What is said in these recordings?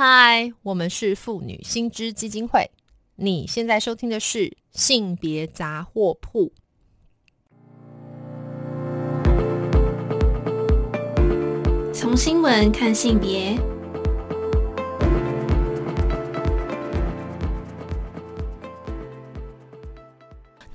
嗨，我们是妇女新知基金会。你现在收听的是性别杂货铺。从新闻看性别。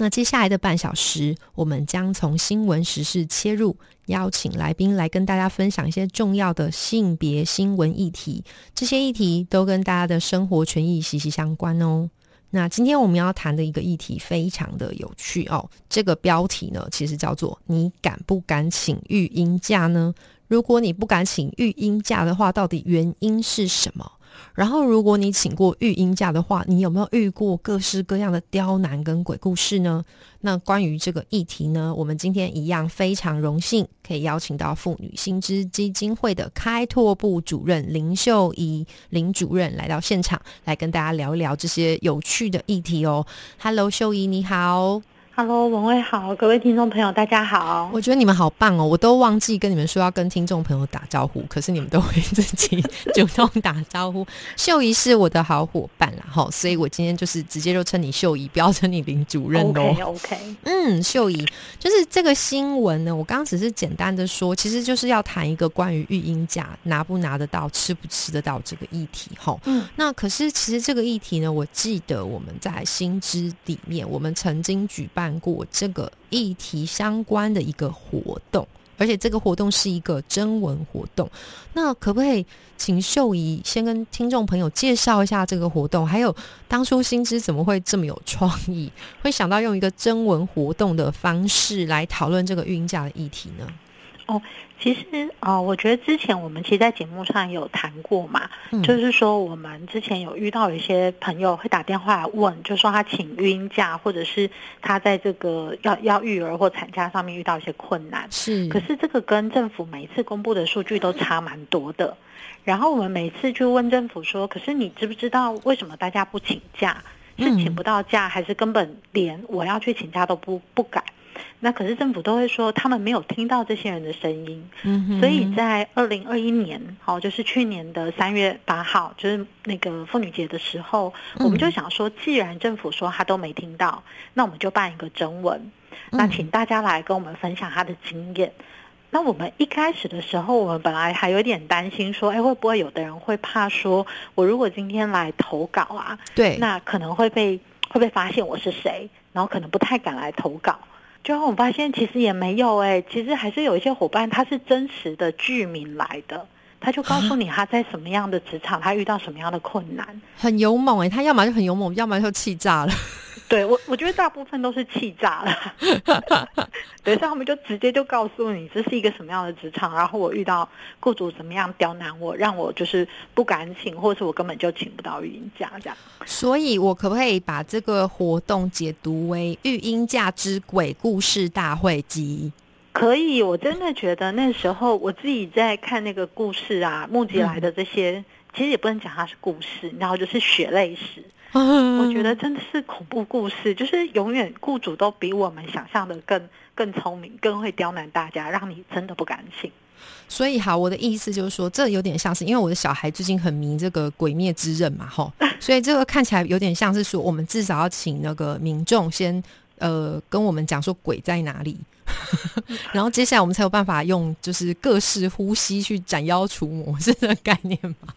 那接下来的半小时，我们将从新闻时事切入，邀请来宾来跟大家分享一些重要的性别新闻议题。这些议题都跟大家的生活权益息息相关哦。那今天我们要谈的一个议题非常的有趣哦。这个标题呢，其实叫做“你敢不敢请育婴假呢？如果你不敢请育婴假的话，到底原因是什么？”然后，如果你请过育婴假的话，你有没有遇过各式各样的刁难跟鬼故事呢？那关于这个议题呢，我们今天一样非常荣幸可以邀请到妇女新知基金会的开拓部主任林秀仪林主任来到现场，来跟大家聊一聊这些有趣的议题哦。Hello，秀仪你好。Hello，文蔚好，各位听众朋友，大家好。我觉得你们好棒哦，我都忘记跟你们说要跟听众朋友打招呼，可是你们都会自己主动打招呼。秀仪是我的好伙伴啦，哈，所以我今天就是直接就称你秀仪，不要称你林主任哦。OK，OK。嗯，秀仪，就是这个新闻呢，我刚刚只是简单的说，其实就是要谈一个关于育婴假拿不拿得到、吃不吃得到这个议题，哈。嗯。那可是其实这个议题呢，我记得我们在新知里面，我们曾经举办。办过这个议题相关的一个活动，而且这个活动是一个征文活动。那可不可以请秀仪先跟听众朋友介绍一下这个活动？还有当初新知怎么会这么有创意，会想到用一个征文活动的方式来讨论这个孕假的议题呢？哦，其实啊，我觉得之前我们其实，在节目上有谈过嘛，就是说我们之前有遇到一些朋友会打电话来问，就说他请孕假，或者是他在这个要要育儿或产假上面遇到一些困难。是，可是这个跟政府每一次公布的数据都差蛮多的。然后我们每次去问政府说，可是你知不知道为什么大家不请假？是请不到假，还是根本连我要去请假都不不敢？那可是政府都会说他们没有听到这些人的声音，所以在二零二一年，好，就是去年的三月八号，就是那个妇女节的时候，我们就想说，既然政府说他都没听到，那我们就办一个征文，那请大家来跟我们分享他的经验。那我们一开始的时候，我们本来还有点担心，说，哎，会不会有的人会怕说，我如果今天来投稿啊，对，那可能会被会被发现我是谁，然后可能不太敢来投稿。最后我发现其实也没有哎，其实还是有一些伙伴他是真实的剧名来的，他就告诉你他在什么样的职场，他遇到什么样的困难，很勇猛哎，他要么就很勇猛，要么就气炸了。对我，我觉得大部分都是气炸了。等一下，他们就直接就告诉你这是一个什么样的职场，然后我遇到雇主怎么样刁难我，让我就是不敢请，或者是我根本就请不到育婴假这样。所以，我可不可以把这个活动解读为育婴假之鬼故事大会集？可以，我真的觉得那时候我自己在看那个故事啊，募集来的这些，其实也不能讲它是故事，然后就是血泪史。我觉得真的是恐怖故事，就是永远雇主都比我们想象的更更聪明，更会刁难大家，让你真的不敢信。所以，好，我的意思就是说，这有点像是因为我的小孩最近很迷这个《鬼灭之刃》嘛，吼，所以这个看起来有点像是说，我们至少要请那个民众先呃跟我们讲说鬼在哪里。然后接下来我们才有办法用就是各式呼吸去斩妖除魔，是这个概念吗？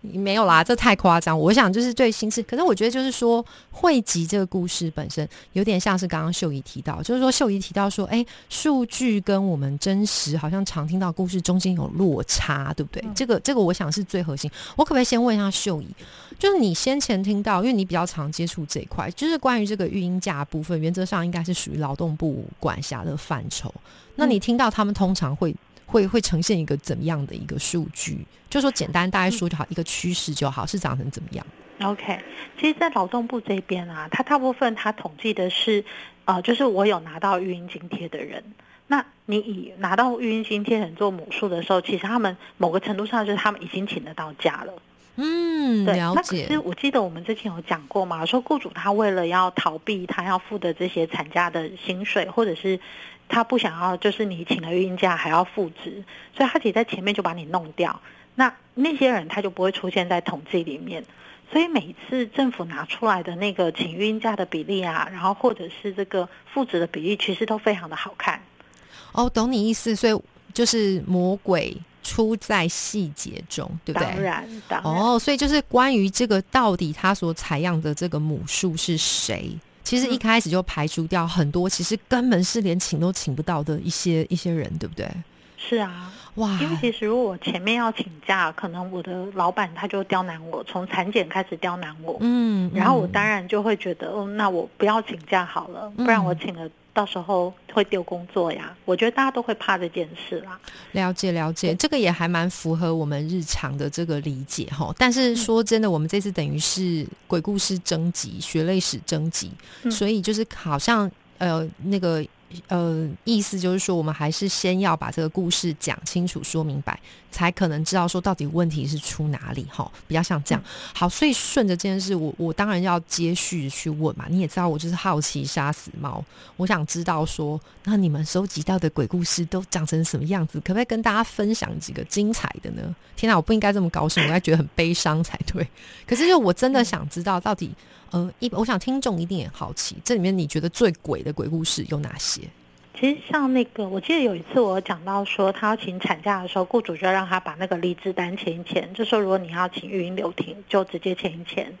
没有啦，这太夸张。我想就是对心事，可是我觉得就是说汇集这个故事本身有点像是刚刚秀仪提到，就是说秀仪提到说，哎，数据跟我们真实好像常听到故事中间有落差，对不对？这个这个我想是最核心。我可不可以先问一下秀仪，就是你先前听到，因为你比较常接触这一块，就是关于这个育婴假部分，原则上应该是属于劳动部管辖的范畴。那你听到他们通常会会会呈现一个怎么样的一个数据？就说简单大概说就好，一个趋势就好，是长成怎么样？OK，其实，在劳动部这边啊，他大部分他统计的是，呃，就是我有拿到育婴津贴的人。那你以拿到育婴津贴人做母数的时候，其实他们某个程度上就是他们已经请得到假了。嗯，对。那可是我记得我们之前有讲过嘛，说雇主他为了要逃避他要付的这些产假的薪水，或者是。他不想要，就是你请了孕假还要复职，所以他其实在前面就把你弄掉。那那些人他就不会出现在统计里面。所以每一次政府拿出来的那个请孕假的比例啊，然后或者是这个复职的比例，其实都非常的好看。哦，懂你意思，所以就是魔鬼出在细节中，对不对？当然，当然。哦，所以就是关于这个到底他所采样的这个母数是谁，其实一开始就排除掉很多，其实根本是连请都请不到的一些一些人，对不对？是啊。哇！因为其实如果我前面要请假，可能我的老板他就刁难我，从产检开始刁难我。嗯，然后我当然就会觉得，哦，那我不要请假好了，不然我请了，到时候会丢工作呀。我觉得大家都会怕这件事啦。了解了解，这个也还蛮符合我们日常的这个理解哈。但是说真的，我们这次等于是鬼故事征集、血泪史征集，所以就是好像呃那个。呃，意思就是说，我们还是先要把这个故事讲清楚、说明白，才可能知道说到底问题是出哪里哈。比较像这样。好，所以顺着这件事，我我当然要接续去问嘛。你也知道，我就是好奇杀死猫，我想知道说，那你们收集到的鬼故事都长成什么样子？可不可以跟大家分享几个精彩的呢？天哪，我不应该这么高兴，我应该觉得很悲伤才对。可是，就我真的想知道到底。呃，一我想听众一定也好奇，这里面你觉得最鬼的鬼故事有哪些？其实像那个，我记得有一次我讲到说，他要请产假的时候，雇主就让他把那个离职单签一签，就说如果你要请育婴留停，就直接签一签。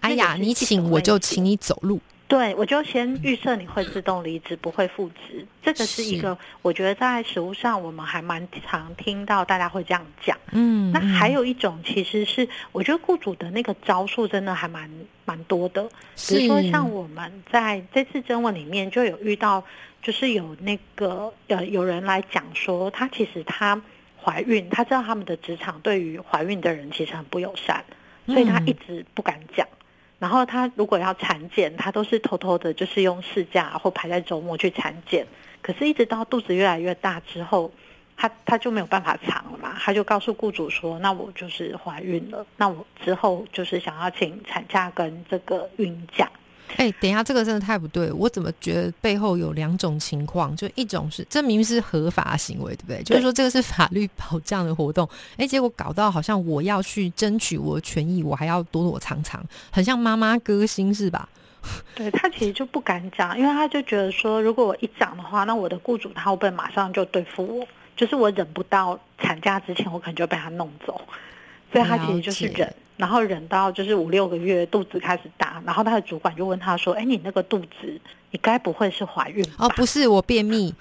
哎呀，你请我就请你走路。对，我就先预设你会自动离职，不会复职。这个是一个，我觉得在实务上我们还蛮常听到大家会这样讲。嗯，那还有一种其实是，我觉得雇主的那个招数真的还蛮蛮多的。比如说像我们在这次征文里面就有遇到，就是有那个呃有人来讲说，她其实她怀孕，她知道他们的职场对于怀孕的人其实很不友善，所以她一直不敢讲。然后她如果要产检，她都是偷偷的，就是用事假或排在周末去产检。可是，一直到肚子越来越大之后，她她就没有办法藏了嘛，她就告诉雇主说：“那我就是怀孕了，那我之后就是想要请产假跟这个孕假。”哎，等一下，这个真的太不对。我怎么觉得背后有两种情况？就一种是，这明明是合法行为，对不对？就是说，这个是法律保障的活动。哎，结果搞到好像我要去争取我的权益，我还要躲躲藏藏，很像妈妈歌星是吧？对他其实就不敢讲，因为他就觉得说，如果我一讲的话，那我的雇主他会不会马上就对付我？就是我忍不到产假之前，我可能就被他弄走。所以他其实就是忍。然后忍到就是五六个月，肚子开始大，然后他的主管就问他说：“哎，你那个肚子，你该不会是怀孕？”哦，不是，我便秘。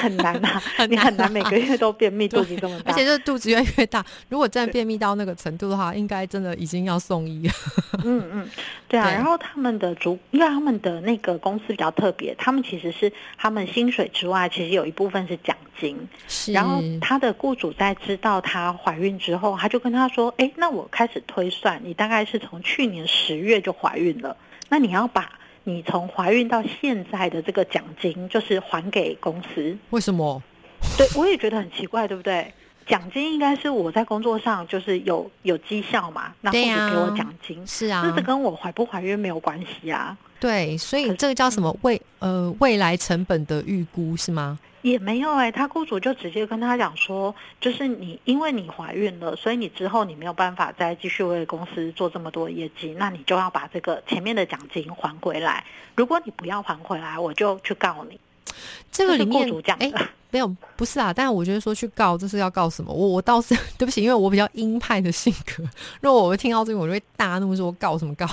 很难啊，你很难每个月都便秘，肚子这么大，而且这肚子越来越大。如果真的便秘到那个程度的话，应该真的已经要送医了。嗯嗯，对啊。然后他们的主，因为他们的那个公司比较特别，他们其实是他们薪水之外，其实有一部分是奖金。是。然后他的雇主在知道她怀孕之后，他就跟她说：“哎，那我开始推算，你大概是从去年十月就怀孕了，那你要把。”你从怀孕到现在的这个奖金，就是还给公司？为什么？对，我也觉得很奇怪，对不对？奖金应该是我在工作上就是有有绩效嘛，那或者给我奖金，是啊，这是跟我怀不怀孕没有关系啊。对，所以这个叫什么未呃未来成本的预估是吗？也没有哎，他雇主就直接跟他讲说，就是你因为你怀孕了，所以你之后你没有办法再继续为公司做这么多业绩，那你就要把这个前面的奖金还回来。如果你不要还回来，我就去告你。这个里面哎，没有不是啊，但是我觉得说去告这是要告什么？我我倒是 对不起，因为我比较鹰派的性格，如果我听到这个，我就会大怒说告什么告。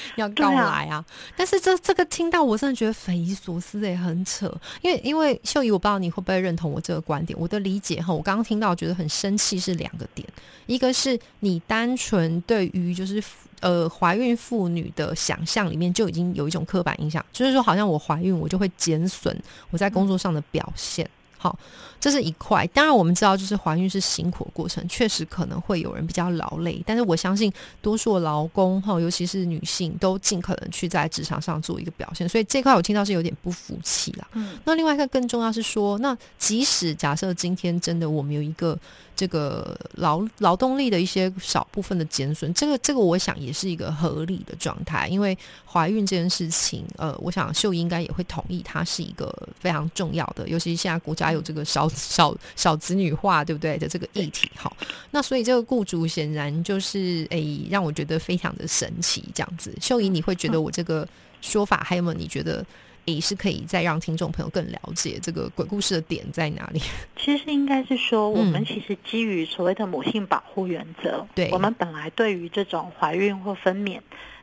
要告来啊！但是这这个听到我真的觉得匪夷所思诶，很扯。因为因为秀仪，我不知道你会不会认同我这个观点。我的理解哈，我刚刚听到觉得很生气是两个点，一个是你单纯对于就是呃怀孕妇女的想象里面就已经有一种刻板印象，就是说好像我怀孕我就会减损我在工作上的表现。好，这是一块。当然，我们知道，就是怀孕是辛苦的过程，确实可能会有人比较劳累。但是，我相信多数劳工哈，尤其是女性，都尽可能去在职场上做一个表现。所以这块我听到是有点不服气啦。嗯。那另外一个更重要是说，那即使假设今天真的我们有一个这个劳劳动力的一些少部分的减损，这个这个我想也是一个合理的状态，因为怀孕这件事情，呃，我想秀英应该也会同意，它是一个非常重要的，尤其现在国家有这个少少少子女化，对不对的这个议题，哈，那所以这个雇主显然就是诶，让我觉得非常的神奇，这样子，秀仪你会觉得我这个说法还有没有？你觉得？也是可以再让听众朋友更了解这个鬼故事的点在哪里。其实应该是说，我们其实基于所谓的母性保护原则，对我们本来对于这种怀孕或分娩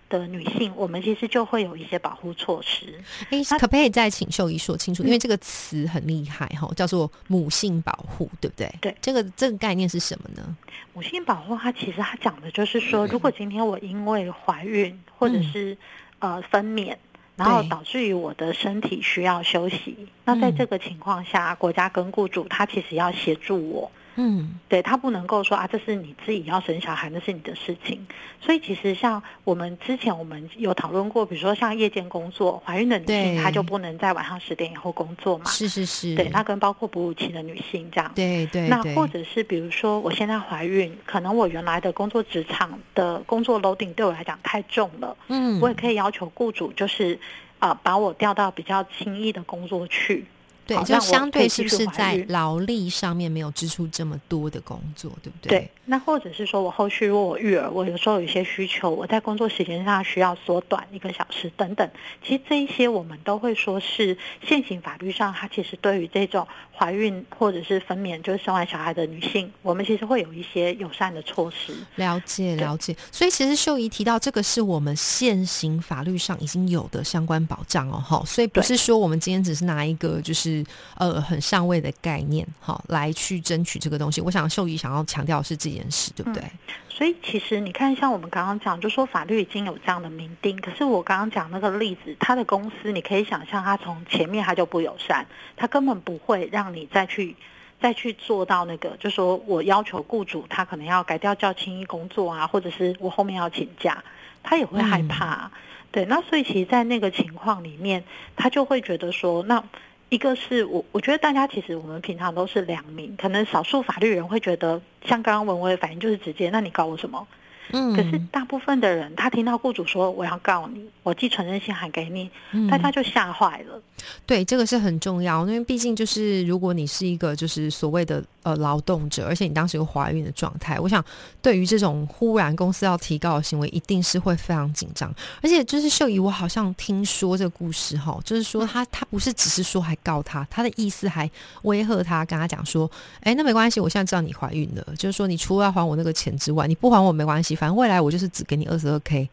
的女性，我们其实就会有一些保护措施。哎，可不可以再请秀仪说清楚？因为这个词很厉害哈，叫做母性保护，对不对？对，这个这个概念是什么呢？母性保护它其实它讲的就是说，如果今天我因为怀孕或者是呃分娩。然后导致于我的身体需要休息，那在这个情况下，国家跟雇主他其实要协助我。嗯，对他不能够说啊，这是你自己要生小孩，那是你的事情。所以其实像我们之前我们有讨论过，比如说像夜间工作，怀孕的女性她就不能在晚上十点以后工作嘛。是是是。对，那跟包括哺乳期的女性这样。对对。那或者是比如说我现在怀孕，可能我原来的工作职场的工作 loading 对我来讲太重了。嗯。我也可以要求雇主就是啊，把我调到比较轻易的工作去。对，就相对是不是在劳力上面没有支出这么多的工作，对不对？对。那或者是说我后续如果我育儿，我有时候有一些需求，我在工作时间上需要缩短一个小时等等。其实这一些我们都会说是现行法律上，它其实对于这种怀孕或者是分娩就是生完小孩的女性，我们其实会有一些友善的措施。了解了解。所以其实秀仪提到这个是我们现行法律上已经有的相关保障哦，哈。所以不是说我们今天只是拿一个就是呃很上位的概念哈来去争取这个东西。我想秀仪想要强调是这。件事对不对？所以其实你看，像我们刚刚讲，就说法律已经有这样的明定。可是我刚刚讲那个例子，他的公司你可以想象，他从前面他就不友善，他根本不会让你再去再去做到那个，就说我要求雇主他可能要改掉较轻易工作啊，或者是我后面要请假，他也会害怕。对，那所以其实，在那个情况里面，他就会觉得说那。一个是我，我觉得大家其实我们平常都是良民，可能少数法律人会觉得，像刚刚文威的反应就是直接，那你告我什么？嗯，可是大部分的人，他听到雇主说我要告你，我寄承认信函给你，大家就吓坏了。对，这个是很重要，因为毕竟就是如果你是一个就是所谓的。呃，劳动者，而且你当时有怀孕的状态，我想对于这种忽然公司要提高的行为，一定是会非常紧张。而且就是秀仪，我好像听说这个故事哈，就是说他他不是只是说还告他，他的意思还威吓他，跟他讲说，哎，那没关系，我现在知道你怀孕了，就是说你除了要还我那个钱之外，你不还我没关系，反正未来我就是只给你二十二 k。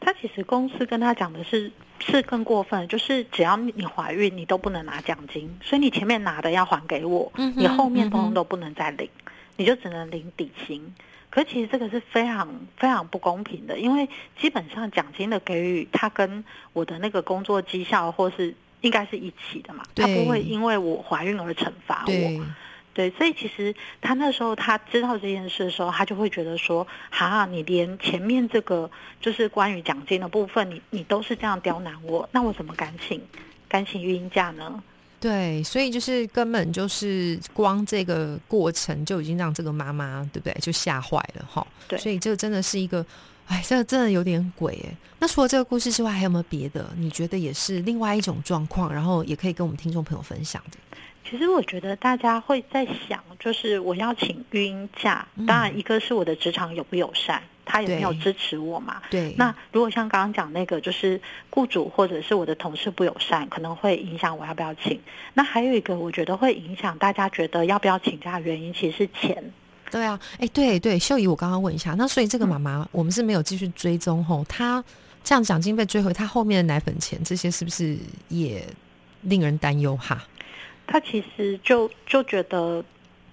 他其实公司跟他讲的是。是更过分，就是只要你怀孕，你都不能拿奖金，所以你前面拿的要还给我，你后面通通都不能再领，你就只能领底薪。可其实这个是非常非常不公平的，因为基本上奖金的给予，它跟我的那个工作绩效或是应该是一起的嘛，它不会因为我怀孕而惩罚我。对，所以其实他那时候他知道这件事的时候，他就会觉得说：，哈，你连前面这个就是关于奖金的部分，你你都是这样刁难我，那我怎么敢请敢请育婴假呢？对，所以就是根本就是光这个过程就已经让这个妈妈对不对就吓坏了哈。对，所以这个真的是一个，哎，这个真的有点鬼哎。那除了这个故事之外，还有没有别的？你觉得也是另外一种状况，然后也可以跟我们听众朋友分享的。其实我觉得大家会在想，就是我要请孕假，当然一个是我的职场友不友善，他有没有支持我嘛？对。那如果像刚刚讲那个，就是雇主或者是我的同事不友善，可能会影响我要不要请。那还有一个，我觉得会影响大家觉得要不要请假的原因，其实是钱。对啊，哎，对对，秀仪，我刚刚问一下，那所以这个妈妈，我们是没有继续追踪吼，她这样奖金被追回，她后面的奶粉钱这些是不是也令人担忧哈？他其实就就觉得，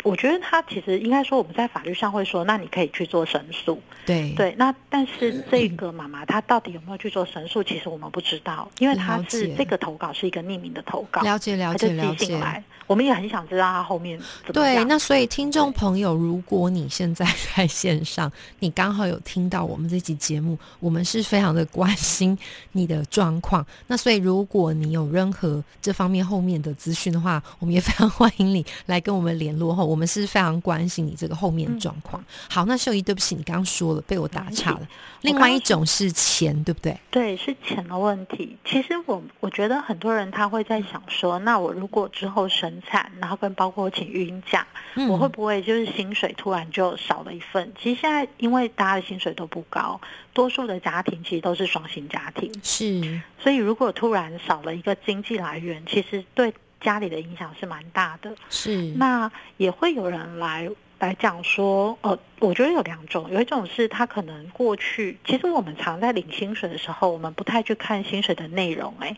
我觉得他其实应该说，我们在法律上会说，那你可以去做申诉。对对，那但是这个妈妈她到底有没有去做申诉，其实我们不知道，因为她是这个投稿是一个匿名的投稿，了解了解了解。我们也很想知道他后面怎么对，那所以听众朋友，如果你现在在线上，你刚好有听到我们这期节目，我们是非常的关心你的状况。那所以如果你有任何这方面后面的资讯的话，我们也非常欢迎你来跟我们联络后。我们是非常关心你这个后面的状况。好，那秀仪，对不起，你刚刚说了，被我打岔了。另外一种是钱，对不对？对，是钱的问题。其实我我觉得很多人他会在想说，那我如果之后生产，然后跟包括请孕假，我会不会就是薪水突然就少了一份？其实现在因为大家的薪水都不高，多数的家庭其实都是双薪家庭，是。所以如果突然少了一个经济来源，其实对家里的影响是蛮大的。是。那也会有人来。来讲说，呃，我觉得有两种，有一种是他可能过去，其实我们常在领薪水的时候，我们不太去看薪水的内容，哎，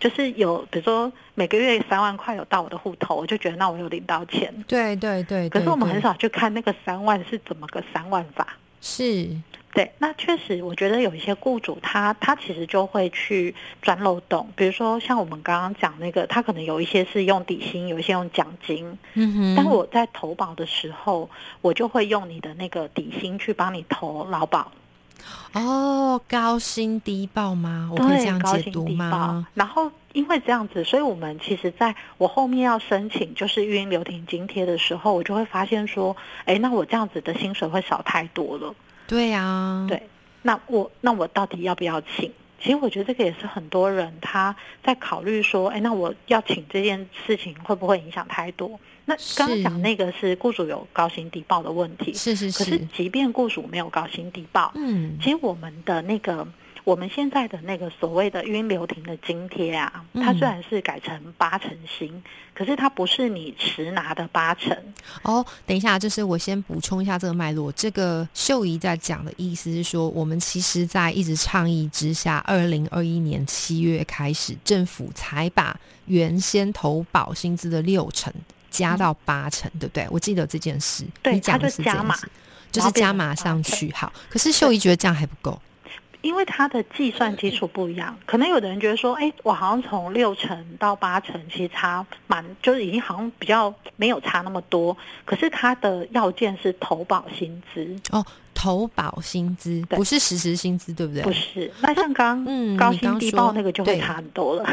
就是有，比如说每个月三万块有到我的户头，我就觉得那我有领到钱，对对对，可是我们很少去看那个三万是怎么个三万法，是。对，那确实，我觉得有一些雇主，他他其实就会去钻漏洞，比如说像我们刚刚讲那个，他可能有一些是用底薪，有一些用奖金。嗯哼。但我在投保的时候，我就会用你的那个底薪去帮你投劳保。哦，高薪低报吗？我可以这样解读吗？然后因为这样子，所以我们其实在我后面要申请就是育婴留停津贴的时候，我就会发现说，哎，那我这样子的薪水会少太多了。对呀，对，那我那我到底要不要请？其实我觉得这个也是很多人他在考虑说，哎，那我要请这件事情会不会影响太多？那刚刚讲那个是雇主有高薪低报的问题，是是是。可是即便雇主没有高薪低报，嗯，其实我们的那个。我们现在的那个所谓的晕流停的津贴啊，它虽然是改成八成薪，可是它不是你实拿的八成。哦，等一下，就是我先补充一下这个脉络。这个秀仪在讲的意思是说，我们其实，在一直倡议之下，二零二一年七月开始，政府才把原先投保薪资的六成加到八成，对不对？我记得这件事，你讲的是加码，就是加码上去。好，可是秀仪觉得这样还不够。因为它的计算基础不一样，可能有的人觉得说，哎，我好像从六成到八成，其实差蛮，就是已经好像比较没有差那么多。可是它的要件是投保薪资哦，投保薪资不是实时薪资，对不对？不是。那像刚高薪低报那个就会差很多了。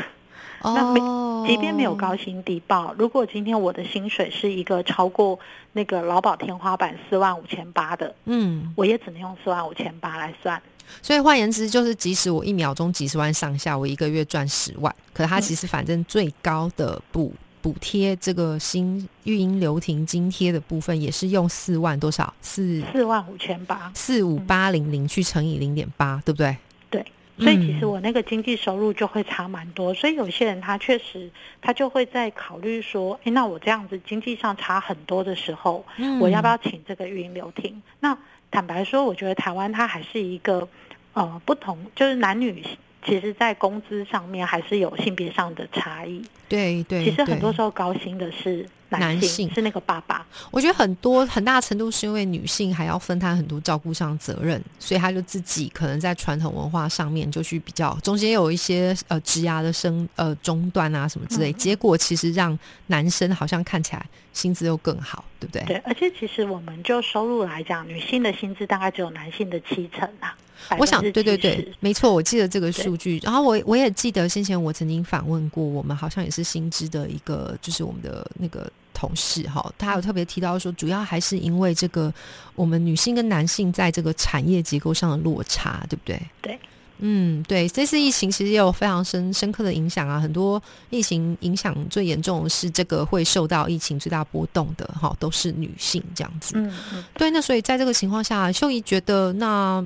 那没，即便没有高薪低报，如果今天我的薪水是一个超过那个劳保天花板四万五千八的，嗯，我也只能用四万五千八来算。所以换言之，就是即使我一秒钟几十万上下，我一个月赚十万，可他其实反正最高的补补贴这个新育婴留停津贴的部分，也是用四万多少四四万五千八四五八零零去乘以零点八，对不对？对。所以其实我那个经济收入就会差蛮多，所以有些人他确实他就会在考虑说，哎，那我这样子经济上差很多的时候，我要不要请这个育婴留停？那坦白说，我觉得台湾它还是一个，呃，不同，就是男女其实，在工资上面还是有性别上的差异。对对，其实很多时候高薪的是。男性是那个爸爸，我觉得很多很大程度是因为女性还要分摊很多照顾上责任，所以他就自己可能在传统文化上面就去比较，中间有一些呃职涯的生呃中断啊什么之类，结果其实让男生好像看起来薪资又更好，对不对？对，而且其实我们就收入来讲，女性的薪资大概只有男性的七成啊。我想，对对对，没错，我记得这个数据。然后我我也记得先前我曾经访问过，我们好像也是新知的一个，就是我们的那个同事哈，他有特别提到说，主要还是因为这个我们女性跟男性在这个产业结构上的落差，对不对？对，嗯，对。这次疫情其实也有非常深深刻的影响啊，很多疫情影响最严重的是这个会受到疫情最大波动的哈，都是女性这样子。嗯嗯，对。那所以在这个情况下，秀仪觉得那。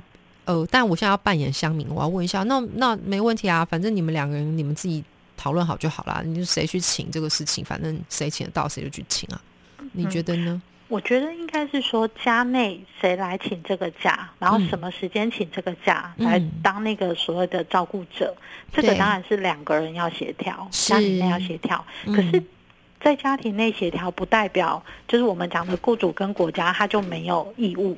呃，但我现在要扮演乡民，我要问一下，那那没问题啊，反正你们两个人你们自己讨论好就好啦。你谁去请这个事情，反正谁请得到谁就去请啊。你觉得呢？我觉得应该是说家内谁来请这个假，然后什么时间请这个假来当那个所谓的照顾者，这个当然是两个人要协调，家庭内要协调。可是，在家庭内协调不代表就是我们讲的雇主跟国家他就没有义务。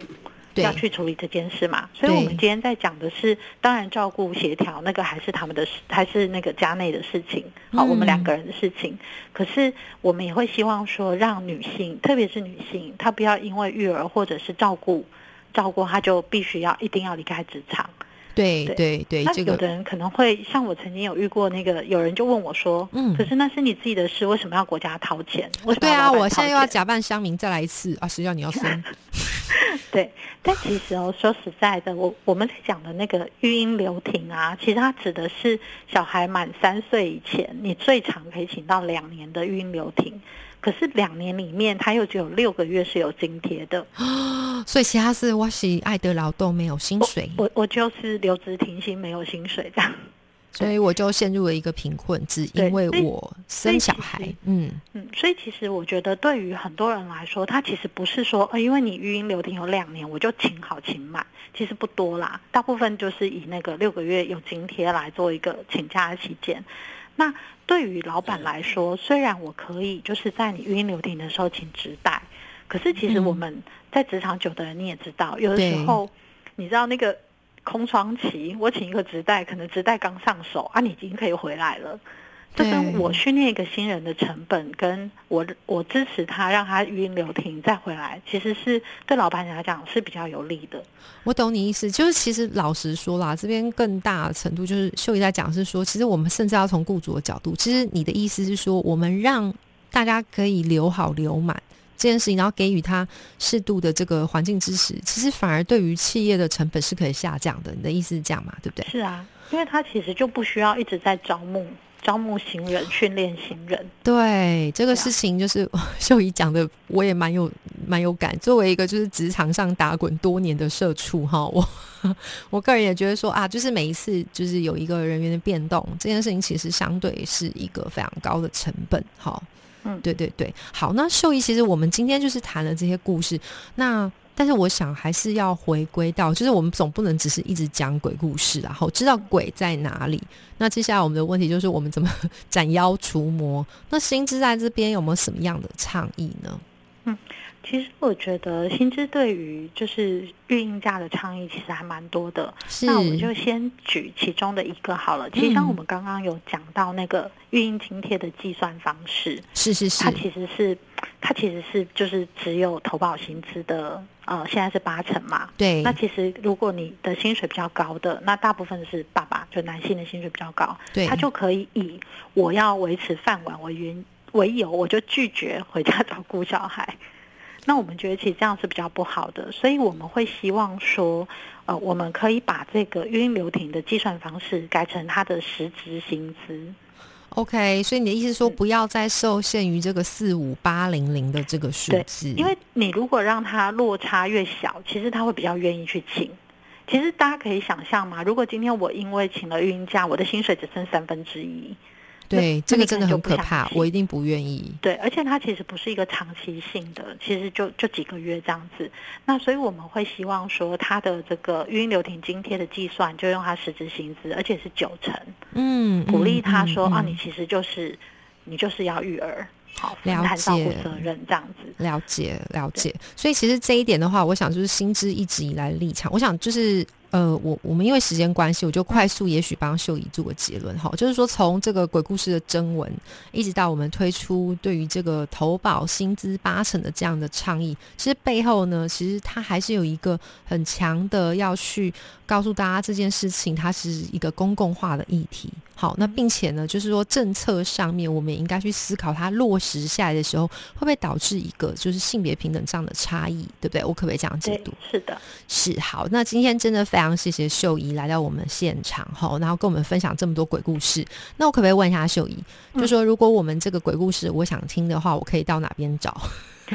要去处理这件事嘛，所以我们今天在讲的是，当然照顾协调那个还是他们的事，还是那个家内的事情，好，我们两个人的事情。可是我们也会希望说，让女性，特别是女性，她不要因为育儿或者是照顾照顾，她就必须要一定要离开职场。对对对对，那有的人可能会像我曾经有遇过那个，有人就问我说：“嗯可是那是你自己的事，为什么要国家掏钱？为什么对啊，我现在又要假扮乡民再来一次啊，谁叫你要生？对，但其实哦，说实在的，我我们在讲的那个育婴留停啊，其实它指的是小孩满三岁以前，你最长可以请到两年的育婴留停。可是两年里面，他又只有六个月是有津贴的。所以其他是我是爱的劳动没有薪水，我我就是留职停薪，没有薪水这样。所以我就陷入了一个贫困，只因为我生小孩。嗯，嗯，所以其实我觉得，对于很多人来说，他其实不是说，呃，因为你育婴留停有两年，我就请好请满，其实不多啦，大部分就是以那个六个月有津贴来做一个请假的期间。那对于老板来说，虽然我可以就是在你语音留停的时候请直带，可是其实嗯我们在职场久的人你也知道，有的时候你知道那个空窗期，我请一个直带，可能直带刚上手啊，你已经可以回来了。这跟我训练一个新人的成本，跟我我支持他让他语音留停再回来，其实是对老板来讲是比较有利的。我懂你意思，就是其实老实说啦，这边更大程度就是秀仪在讲是说，其实我们甚至要从雇主的角度，其实你的意思是说，我们让大家可以留好留满这件事情，然后给予他适度的这个环境支持，其实反而对于企业的成本是可以下降的。你的意思是这样嘛？对不对？是啊，因为他其实就不需要一直在招募招募行人、训练行人。对这个事情，就是 秀仪讲的，我也蛮有蛮有感。作为一个就是职场上打滚多年的社畜哈，我 我个人也觉得说啊，就是每一次就是有一个人员的变动，这件事情其实相对是一个非常高的成本哈。嗯对对对，好，那秀仪其实我们今天就是谈了这些故事，那。但是我想还是要回归到，就是我们总不能只是一直讲鬼故事然后，知道鬼在哪里。那接下来我们的问题就是，我们怎么 斩妖除魔？那新知在这边有没有什么样的倡议呢？嗯其实我觉得薪资对于就是育婴假的倡议其实还蛮多的。那我们就先举其中的一个好了。其实像嗯我们刚刚有讲到那个育婴津贴的计算方式，是是是它，其实是它其实是就是只有投保薪资的呃，现在是八成嘛。对那其实如果你的薪水比较高的，那大部分是爸爸，就男性的薪水比较高，对，他就可以以我要维持饭碗为原为由，我就拒绝回家照顾小孩。那我们觉得其实这样是比较不好的，所以我们会希望说，呃，我们可以把这个育婴留停的计算方式改成他的实质薪资。OK。所以你的意思是说，嗯不要再受限于这个四五八零零的这个数字，因为你如果让它落差越小，其实他会比较愿意去请。其实大家可以想象嘛，如果今天我因为请了育婴假，我的薪水只剩三分之一，对这个真的很可怕，我一定不愿意。对，而且它其实不是一个长期性的，其实就就几个月这样子。那所以我们会希望说，它的这个育婴留停津贴的计算就用它实质薪资，而且是九成，嗯，鼓励他嗯说、啊，嗯你其实就是你就是要育儿，好分了摊照顾解责任这样子。了解了解，所以其实这一点的话，我想就是新知一直以来的立场，我想就是呃，我我们因为时间关系，我就快速也许帮秀仪做个结论哈，就是说从这个鬼故事的征文，一直到我们推出对于这个投保薪资八成的这样的倡议，其实背后呢，其实它还是有一个很强的要去告诉大家这件事情，它是一个公共化的议题。好，那并且呢，就是说政策上面，我们也应该去思考它落实下来的时候，会不会导致一个就是性别平等上的差异，对不对？我可不可以这样解对读？，是的，是好，那今天真的非常谢谢秀仪来到我们现场哈，然后跟我们分享这么多鬼故事。那我可不可以问一下秀仪，就说如果我们这个鬼故事我想听的话，我可以到哪边找？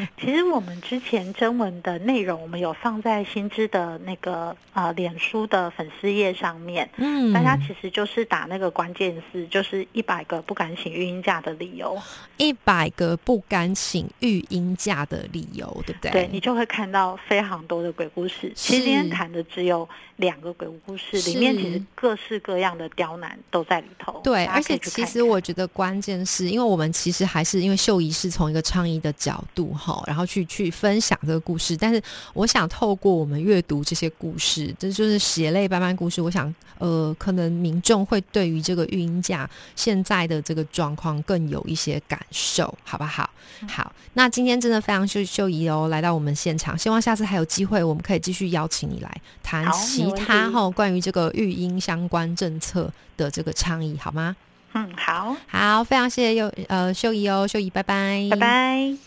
其实我们之前征文的内容，我们有放在新知的那个呃脸书的粉丝页上面。嗯，大家其实就是打那个关键字，就是一百个不敢请育婴假的理由。一百个不敢请育婴假的理由，对不对？对你就会看到非常多的鬼故事。其实今天谈的只有两个鬼故事，里面其实各式各样的刁难都在里头。对，而且其实我觉得关键是因为我们其实还是因为秀仪是从一个倡议的角度哈，然后去去分享这个故事。但是我想透过我们阅读这些故事，这就是血泪斑斑故事。我想，呃，可能民众会对于这个育婴假现在的这个状况更有一些感受，好不好？好，那今天真的非常秀秀仪哦，来到我们现场，希望下次还有机会，我们可以继续邀请你来谈其他哈关于这个育婴相关政策的这个倡议，好吗？嗯，好好，非常谢谢又呃秀仪哦，秀仪，拜拜，拜拜。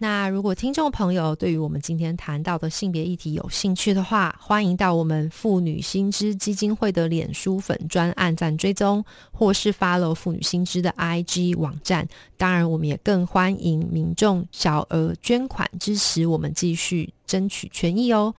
那如果听众朋友对于我们今天谈到的性别议题有兴趣的话，欢迎到我们妇女新知基金会的脸书粉专按赞追踪，或是 follow 妇女新知的 IG 网站。当然，我们也更欢迎民众小额捐款支持我们，继续争取权益哦。